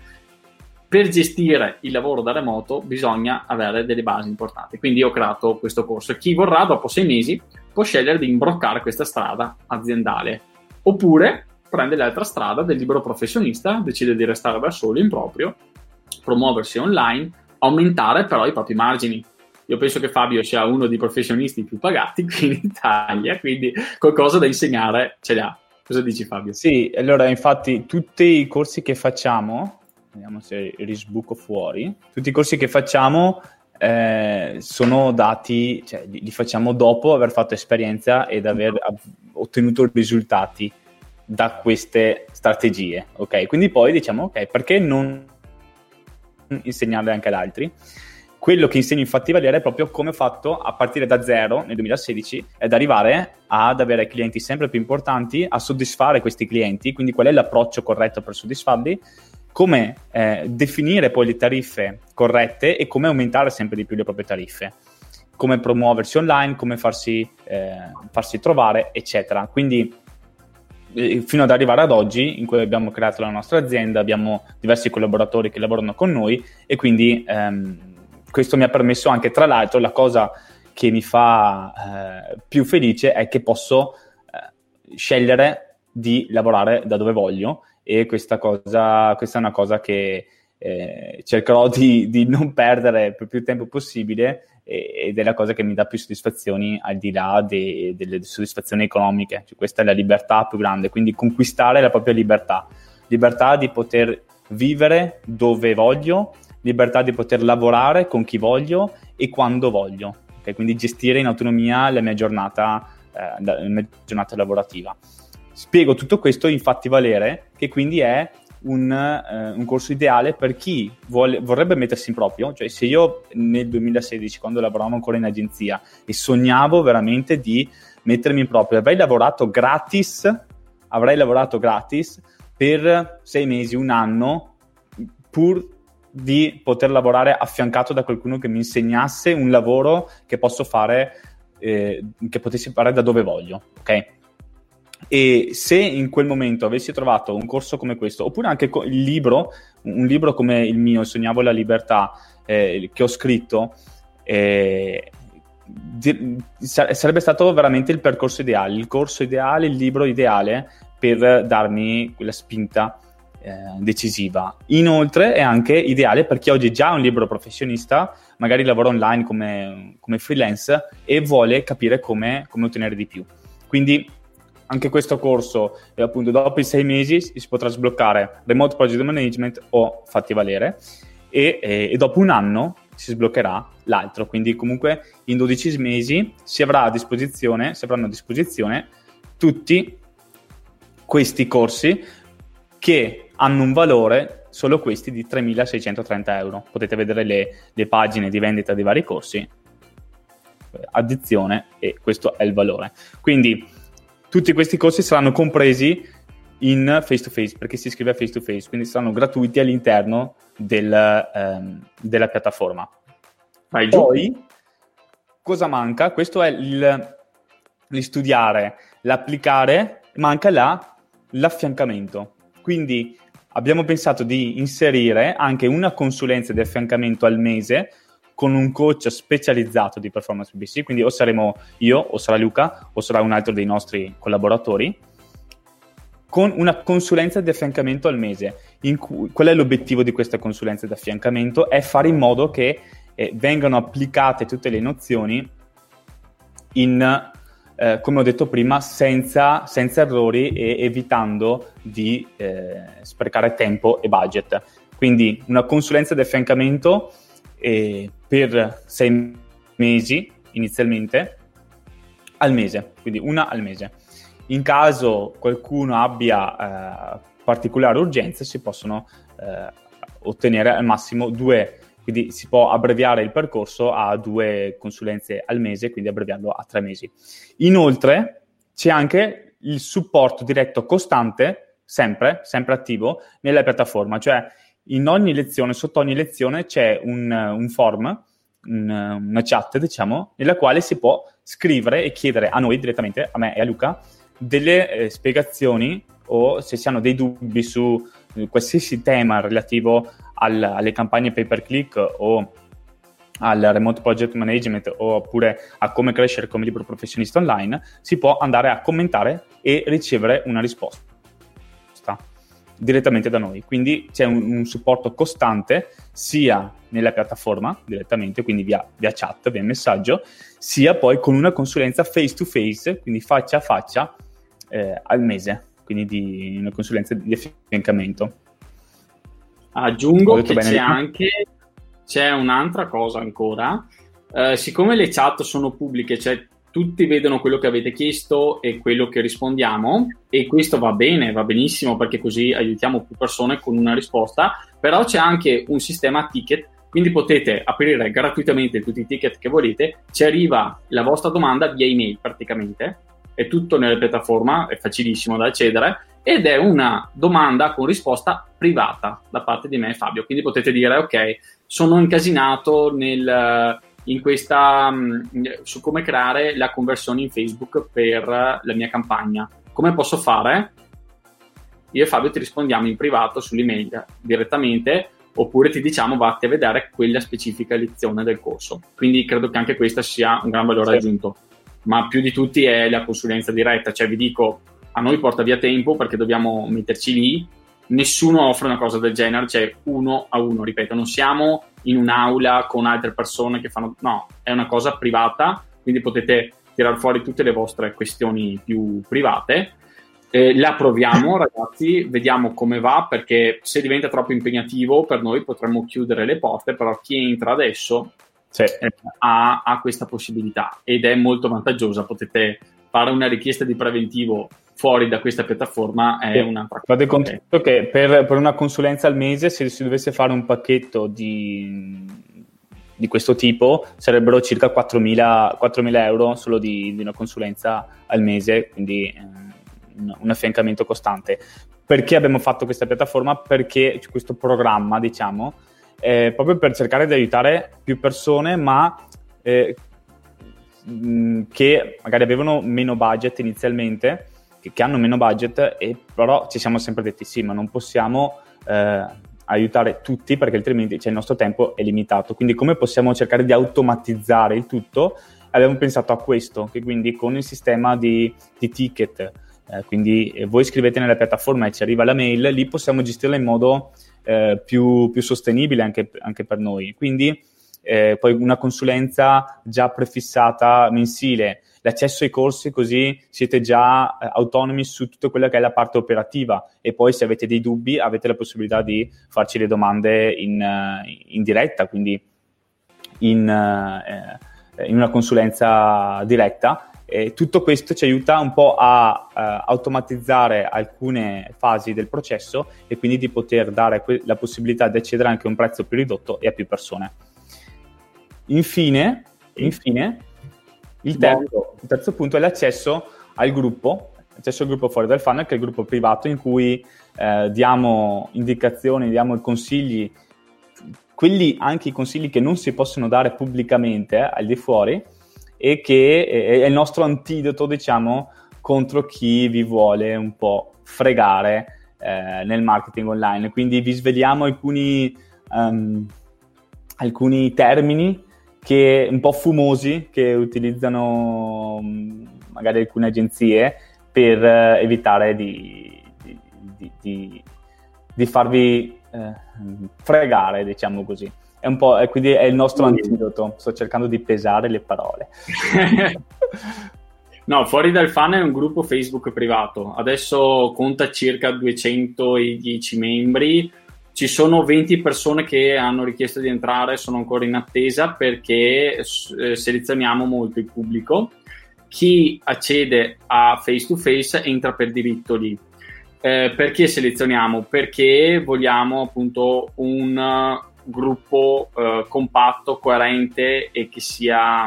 per gestire il lavoro da remoto bisogna avere delle basi importanti. Quindi ho creato questo corso. Chi vorrà, dopo sei mesi, può scegliere di imbroccare questa strada aziendale. Oppure prende l'altra strada del libero professionista, decide di restare da solo in proprio, promuoversi online, aumentare però i propri margini. Io penso che Fabio sia uno dei professionisti più pagati qui in Italia, quindi qualcosa da insegnare ce l'ha. Cosa dici Fabio? Sì, allora infatti tutti i corsi che facciamo vediamo se risbuco fuori. Tutti i corsi che facciamo eh, sono dati, cioè li, li, facciamo dopo aver fatto esperienza ed aver ottenuto risultati da queste strategie, ok? Quindi poi diciamo, ok, perché non insegnarle anche ad altri? quello che insegno infatti Valera è proprio come ho fatto a partire da zero nel 2016 ed arrivare ad avere clienti sempre più importanti, a soddisfare questi clienti, quindi qual è l'approccio corretto per soddisfarli, come eh, definire poi le tariffe corrette e come aumentare sempre di più le proprie tariffe, come promuoversi online, come farsi, eh, farsi trovare, eccetera. Quindi eh, fino ad arrivare ad oggi in cui abbiamo creato la nostra azienda, abbiamo diversi collaboratori che lavorano con noi e quindi ehm, questo mi ha permesso anche, tra l'altro, la cosa che mi fa eh, più felice è che posso eh, scegliere di lavorare da dove voglio e questa, cosa, questa è una cosa che eh, cercherò di, di, non perdere per più tempo possibile ed è la cosa che mi dà più soddisfazioni al di là de, delle soddisfazioni economiche. Cioè, questa è la libertà più grande, quindi conquistare la propria libertà, libertà di poter vivere dove voglio, libertà di poter lavorare con chi voglio e quando voglio. Okay? Quindi gestire in autonomia la mia giornata, eh, la mia giornata lavorativa. Spiego tutto questo in Fatti Valere, che quindi è un, eh, un corso ideale per chi vuole, vorrebbe mettersi in proprio. Cioè, se io nel 2016, quando lavoravamo ancora in agenzia, e sognavo veramente di mettermi in proprio, avrei lavorato gratis, avrei lavorato gratis per sei mesi, un anno, pur di poter lavorare affiancato da qualcuno che mi insegnasse un lavoro che posso fare, eh, che potessi fare da dove voglio, ok? E se in quel momento avessi trovato un corso come questo, oppure anche il libro, un libro come il mio, Sognavo la libertà, eh, che ho scritto, eh, sarebbe stato veramente il percorso ideale, il corso ideale, il libro ideale per darmi quella spinta eh, decisiva. Inoltre è anche ideale per chi oggi è già un libero professionista, magari lavora online come, come freelance e vuole capire come, come, ottenere di più. Quindi anche questo corso, eh, appunto, dopo i sei mesi si potrà sbloccare Remote Project Management o Fatti Valere e, e, e dopo un anno si sbloccherà l'altro. Quindi comunque in 12 mesi si avrà a disposizione, si avranno a disposizione tutti questi corsi che hanno un valore solo questi di 3.630 euro. Potete vedere le, le pagine di vendita dei vari corsi, addizione e questo è il valore. Quindi tutti questi corsi saranno compresi in face to face perché si iscrive a face to face, quindi saranno gratuiti all'interno del, ehm, della piattaforma. Vai giù. Poi, cosa manca? Questo è il, il studiare, l'applicare, manca là l'affiancamento. Quindi abbiamo pensato di inserire anche una consulenza di affiancamento al mese con un coach specializzato di performance BBC, quindi o saremo io, o sarà Luca, o sarà un altro dei nostri collaboratori, con una consulenza di affiancamento al mese. Cui, qual è l'obiettivo di questa consulenza di affiancamento? È fare in modo che eh, vengano applicate tutte le nozioni in eh, come ho detto prima, senza, senza, errori e evitando di eh, sprecare tempo e budget. Quindi una consulenza di affiancamento eh, per sei mesi inizialmente al mese, quindi una al mese. In caso qualcuno abbia eh, particolare urgenza, si possono eh, ottenere al massimo due quindi si può abbreviare il percorso a due consulenze al mese, quindi abbreviarlo a tre mesi. Inoltre c'è anche il supporto diretto costante, sempre, sempre attivo, nella piattaforma, cioè in ogni lezione, sotto ogni lezione c'è un, un form, un, una chat, diciamo, nella quale si può scrivere e chiedere a noi direttamente, a me e a Luca, delle eh, spiegazioni o se si hanno dei dubbi su eh, qualsiasi tema relativo al, alle campagne pay per click o al remote project management oppure a come crescere come libero professionista online, si può andare a commentare e ricevere una risposta direttamente da noi. Quindi c'è un, un supporto costante sia nella piattaforma direttamente, quindi via, via, chat, via messaggio, sia poi con una consulenza face to face, quindi faccia a faccia eh, al mese, quindi di una consulenza di affiancamento. Aggiungo che c'è anche c'è un'altra cosa ancora. Uh, siccome le chat sono pubbliche, cioè tutti vedono quello che avete chiesto e quello che rispondiamo, e questo va bene, va benissimo perché così aiutiamo più persone con una risposta, però c'è anche un sistema ticket Quindi potete aprire gratuitamente tutti i ticket che volete, ci arriva la vostra domanda via email praticamente, è tutto nella piattaforma, è facilissimo da accedere ed è una domanda con risposta privata da parte di me e Fabio. Quindi potete dire ok, sono incasinato nel, in questa, mm, su come creare la conversione in Facebook per la mia campagna. Come posso fare? Io e Fabio ti rispondiamo in privato sull'email direttamente oppure ti diciamo vatti a vedere quella specifica lezione del corso. Quindi credo che anche questo sia un gran valore sì. aggiunto. Ma più di tutti è la consulenza diretta, cioè vi dico, a noi porta via tempo perché dobbiamo metterci lì, nessuno offre una cosa del genere, cioè uno a uno, ripeto, non siamo in un'aula con altre persone che fanno, no, è una cosa privata, quindi potete tirare fuori tutte le vostre questioni più private eh, la proviamo, ragazzi, vediamo come va, perché se diventa troppo impegnativo per noi potremmo chiudere le porte, però chi entra adesso sì. eh, ha, ha, questa possibilità ed è molto vantaggiosa. Potete fare una richiesta di preventivo fuori da questa piattaforma, è sì. una Fate conto che per, per, una consulenza al mese, se si dovesse fare un pacchetto di, di questo tipo, sarebbero circa 4.000, 4.000 euro solo di, di, una consulenza al mese, quindi... Eh, un, un affiancamento costante. Perché abbiamo fatto questa piattaforma? Perché questo programma, diciamo, eh, proprio per cercare di aiutare più persone, ma eh, che magari avevano meno budget inizialmente, che, che, hanno meno budget, e però ci siamo sempre detti sì, ma non possiamo eh, aiutare tutti perché altrimenti cioè, il nostro tempo è limitato. Quindi come possiamo cercare di automatizzare il tutto? Abbiamo pensato a questo, che quindi con il sistema di, di ticket, eh, quindi eh, voi scrivete nella piattaforma e ci arriva la mail, lì possiamo gestirla in modo eh, più, più, sostenibile anche, anche, per noi. Quindi eh, poi una consulenza già prefissata mensile, l'accesso ai corsi così siete già eh, autonomi su tutta quella che è la parte operativa. E poi se avete dei dubbi avete la possibilità di farci le domande in, in diretta, quindi in, in una consulenza diretta. E tutto questo ci aiuta un po' a uh, automatizzare alcune fasi del processo e quindi di poter dare que- la possibilità di accedere anche a un prezzo più ridotto e a più persone. Infine, infine il, terzo, il terzo punto è l'accesso al gruppo, l'accesso al gruppo fuori dal funnel, che è il gruppo privato in cui eh, diamo indicazioni, diamo consigli, quelli anche i consigli che non si possono dare pubblicamente eh, al di fuori, e che è il nostro antidoto, diciamo, contro chi vi vuole un po' fregare eh, nel marketing online. Quindi vi sveliamo alcuni, um, alcuni termini che, un po' fumosi che utilizzano um, magari alcune agenzie per uh, evitare di, di, di, di farvi uh, fregare, diciamo così. È un po', quindi è il nostro antidoto. Sto cercando di pesare le parole. no, fuori dal fan è un gruppo Facebook privato. Adesso conta circa 210 membri. Ci sono 20 persone che hanno richiesto di entrare, sono ancora in attesa perché eh, selezioniamo molto il pubblico. Chi accede a face to face entra per diritto lì. Eh, perché selezioniamo? Perché vogliamo appunto un gruppo eh, compatto, coerente e che sia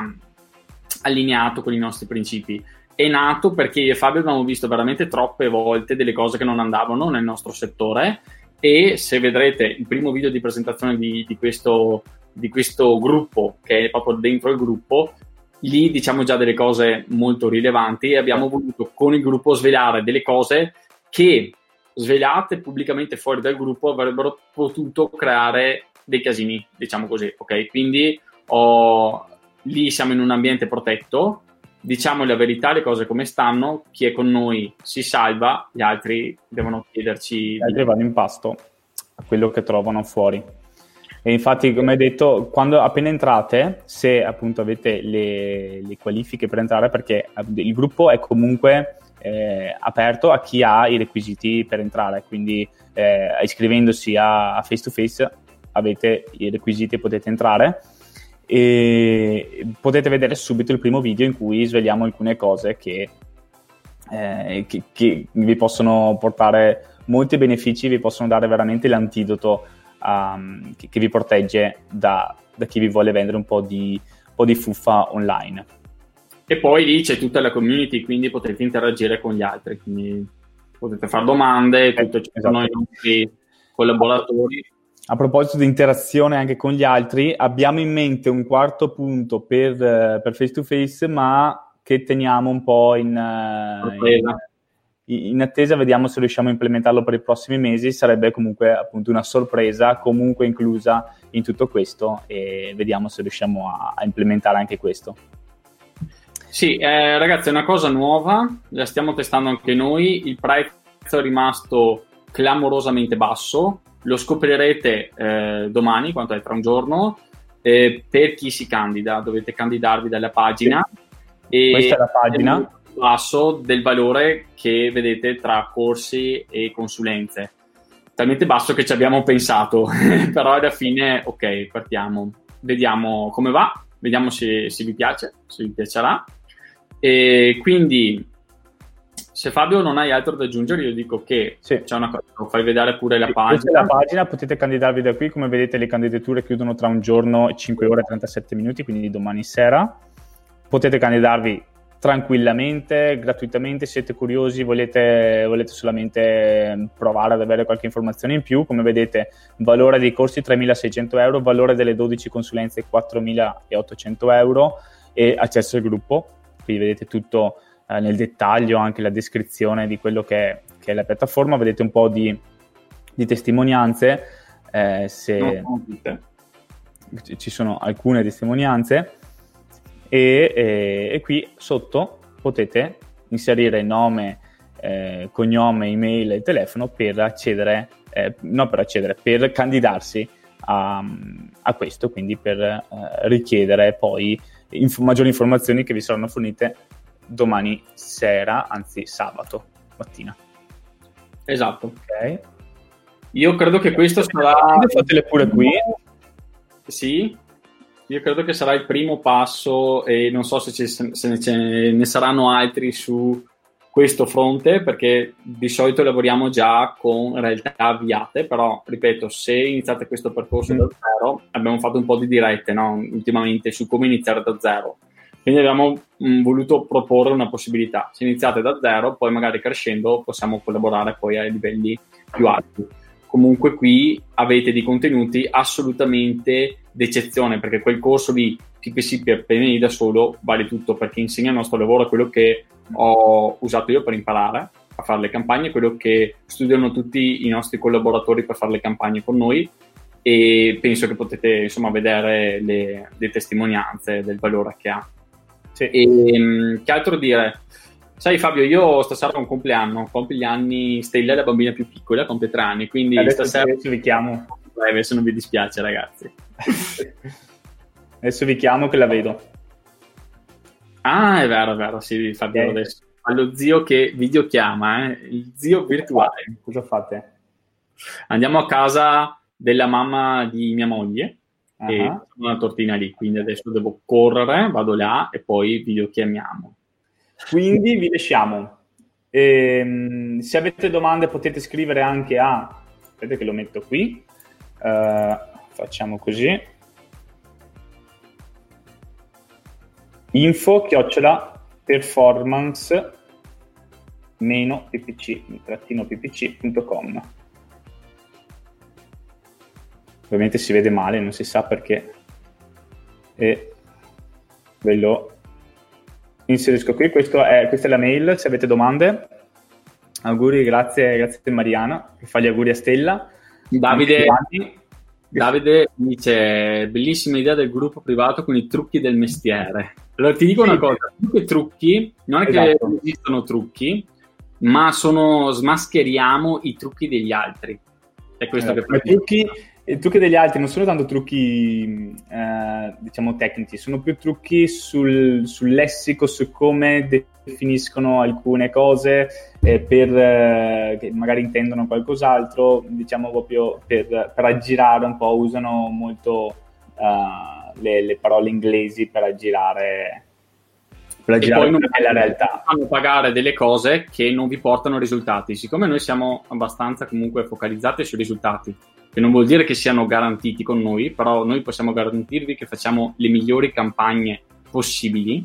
allineato con i nostri principi. È nato perché io e Fabio abbiamo visto veramente troppe volte delle cose che non andavano nel nostro settore e se vedrete il primo video di presentazione di, di, questo, di questo gruppo, che è proprio dentro il gruppo, lì diciamo già delle cose molto rilevanti e abbiamo voluto con il gruppo svelare delle cose che svelate pubblicamente fuori dal gruppo avrebbero potuto creare dei casini, diciamo così, ok? Quindi ho, lì siamo in un ambiente protetto, diciamo la verità, le cose come stanno, chi è con noi si salva, gli altri devono chiederci... Gli altri vanno in pasto a quello che trovano fuori. E infatti, come hai detto, quando appena entrate, se appunto avete le, le qualifiche per entrare, perché il gruppo è comunque eh, aperto a chi ha i requisiti per entrare, quindi eh, iscrivendosi a, a face to face avete i requisiti e potete entrare e potete vedere subito il primo video in cui svegliamo alcune cose che, eh, che, che vi possono portare molti benefici, vi possono dare veramente l'antidoto um, che, che, vi protegge da, da, chi vi vuole vendere un po' di, un po' di fuffa online. E poi lì c'è tutta la community, quindi potete interagire con gli altri, quindi potete fare domande, eh, tutto, ci esatto. sono i nostri collaboratori. A proposito di interazione anche con gli altri, abbiamo in mente un quarto punto per, per face to face, ma che teniamo un po' in, in, in, attesa, vediamo se riusciamo a implementarlo per i prossimi mesi, sarebbe comunque appunto una sorpresa comunque inclusa in tutto questo e vediamo se riusciamo a, a implementare anche questo. Sì, eh, ragazzi, è una cosa nuova, la stiamo testando anche noi, il prezzo è rimasto clamorosamente basso, lo scoprirete eh, domani, quanto è tra un giorno, eh, per chi si candida, dovete candidarvi dalla pagina. E Questa è la pagina. Basso del valore che vedete tra corsi e consulenze. Talmente basso che ci abbiamo pensato, però alla fine, ok, partiamo, vediamo come va, vediamo se, se vi piace, se vi piacerà. E quindi, se Fabio non hai altro da aggiungere, io dico che sì. c'è una cosa, fai vedere pure la sì, pagina. la pagina, potete candidarvi da qui, come vedete le candidature chiudono tra un giorno, 5 ore e 37 minuti, quindi domani sera. Potete candidarvi tranquillamente, gratuitamente, siete curiosi, volete, volete, solamente provare ad avere qualche informazione in più, come vedete valore dei corsi 3.600 euro, valore delle 12 consulenze 4.800 euro e accesso al gruppo qui vedete tutto eh, nel dettaglio, anche la descrizione di quello che è, che è la piattaforma, vedete un po' di, di testimonianze, eh, se no, ci sono alcune testimonianze e, e, e, qui sotto potete inserire nome, eh, cognome, email e telefono per accedere, eh, non per accedere, per candidarsi a, a questo, quindi per eh, richiedere poi inf- maggiori informazioni che vi saranno fornite domani sera, anzi sabato mattina. Esatto. Ok. Io credo che questo sarà... Fatele pure qui. Sì, io credo che sarà il primo passo e non so se, ci, se ne, ne saranno altri su questo fronte perché di solito lavoriamo già con realtà avviate, però ripeto, se iniziate questo percorso mm. da zero, abbiamo fatto un po' di dirette no? ultimamente su come iniziare da zero. Quindi abbiamo mh, voluto proporre una possibilità. Se iniziate da zero, poi magari crescendo possiamo collaborare poi ai livelli più alti. Comunque qui avete dei contenuti assolutamente d'eccezione, perché quel corso di PPC per PMI da solo vale tutto perché insegna il nostro lavoro, quello che ho usato io per imparare a fare le campagne, quello che studiano tutti i nostri collaboratori per fare le campagne con noi e penso che potete insomma vedere le, le testimonianze del valore che ha. Sì. E, ehm, che altro dire? Sai Fabio, io stasera ho un compleanno, compie gli anni, Stella è la bambina più piccola, compie tre anni, quindi adesso stasera... Adesso vi chiamo. Breve, se non vi dispiace ragazzi. adesso vi chiamo che la vedo. Ah, è vero, è vero, sì, Fabio, okay. adesso. Allo zio che videochiama, eh? il zio virtuale. Cosa fate? Andiamo a casa della mamma di mia moglie uh-huh. e una tortina lì, quindi adesso devo correre, vado là e poi videochiamiamo. Quindi vi lasciamo. Ehm, se avete domande potete scrivere anche a... Vedete che lo metto qui. Uh, facciamo così info chiocciola performance meno ppc ppc.com ovviamente si vede male non si sa perché e ve lo inserisco qui è, questa è la mail se avete domande auguri grazie grazie Mariana che fa gli auguri a Stella Davide Davide dice bellissima idea del gruppo privato con i trucchi del mestiere allora ti dico sì. una cosa, i trucchi, non è esatto. che esistono trucchi, ma sono, smascheriamo i trucchi degli altri. È questo esatto. che I trucchi, I trucchi degli altri non sono tanto trucchi, eh, diciamo, tecnici, sono più trucchi sul, sul lessico, su come definiscono alcune cose eh, per, eh, che magari intendono qualcos'altro, diciamo proprio per, per aggirare un po', usano molto... Uh, le, le parole inglesi per aggirare per aggirare non la realtà. Fanno pagare delle cose che non vi portano risultati. Siccome noi siamo abbastanza comunque focalizzati sui risultati, che non vuol dire che siano garantiti con noi, però noi possiamo garantirvi che facciamo le migliori campagne possibili.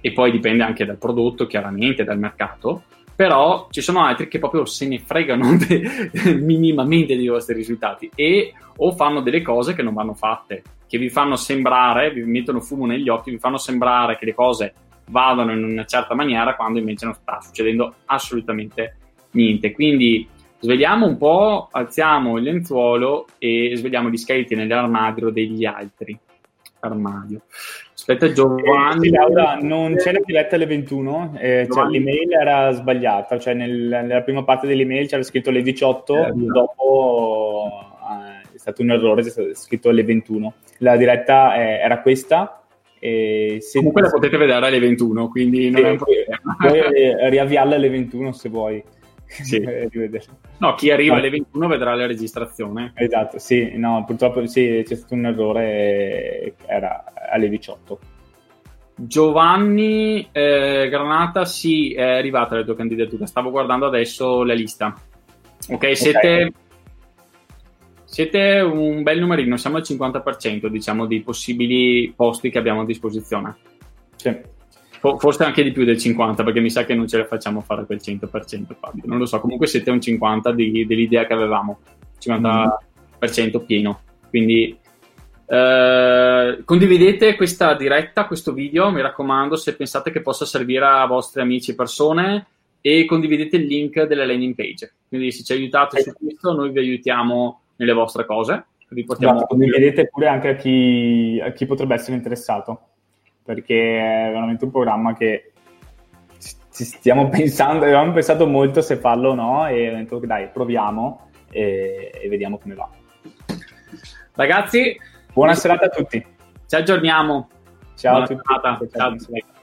E poi dipende anche dal prodotto, chiaramente, dal mercato, però ci sono altri che proprio se ne fregano de- minimamente dei vostri risultati. E o fanno delle cose che non vanno fatte, che vi fanno sembrare, vi mettono fumo negli occhi, vi fanno sembrare che le cose vadano in una certa maniera quando invece non sta succedendo assolutamente niente. Quindi svegliamo un po', alziamo il lenzuolo e svegliamo gli scheletri nell'armadio degli altri. Armadio. Aspetta, Giovanni. Eh, Laura, non c'è la diretta alle 21, eh, cioè, l'email era sbagliata, cioè nel, nella prima parte dell'email c'era scritto alle 18, eh, dopo eh, è stato un errore, c'è scritto alle 21. La diretta eh, era questa. E se Comunque la potete vedere alle 21, quindi non è un problema. Puoi riavviarla alle 21 se vuoi. Sì. no, chi arriva alle 21 vedrà la registrazione. Esatto, sì, no, purtroppo sì, c'è stato un errore, era alle 18. Giovanni eh, Granata, sì, è arrivata la tua candidatura. Stavo guardando adesso la lista. Ok, siete, okay. siete un bel numerino, siamo al 50% diciamo di possibili posti che abbiamo a disposizione. Sì forse anche di più del 50 perché mi sa che non ce la facciamo fare quel 100% Fabio. Non lo so comunque siete un 50 di, dell'idea che avevamo. 50% pieno. Quindi eh, condividete questa diretta questo video mi raccomando se pensate che possa servire a vostri amici e persone e condividete il link della landing page. Quindi se ci aiutate su questo noi vi aiutiamo nelle vostre cose vi portiamo esatto, condividete pure anche a chi, a chi potrebbe essere interessato perché è veramente un programma che ci stiamo pensando, avevamo pensato molto se farlo o no e ho detto dai, proviamo e, e vediamo come va. Ragazzi, buona serata a tutti. Ci aggiorniamo. Ciao buona a tutti. Ciao. ciao.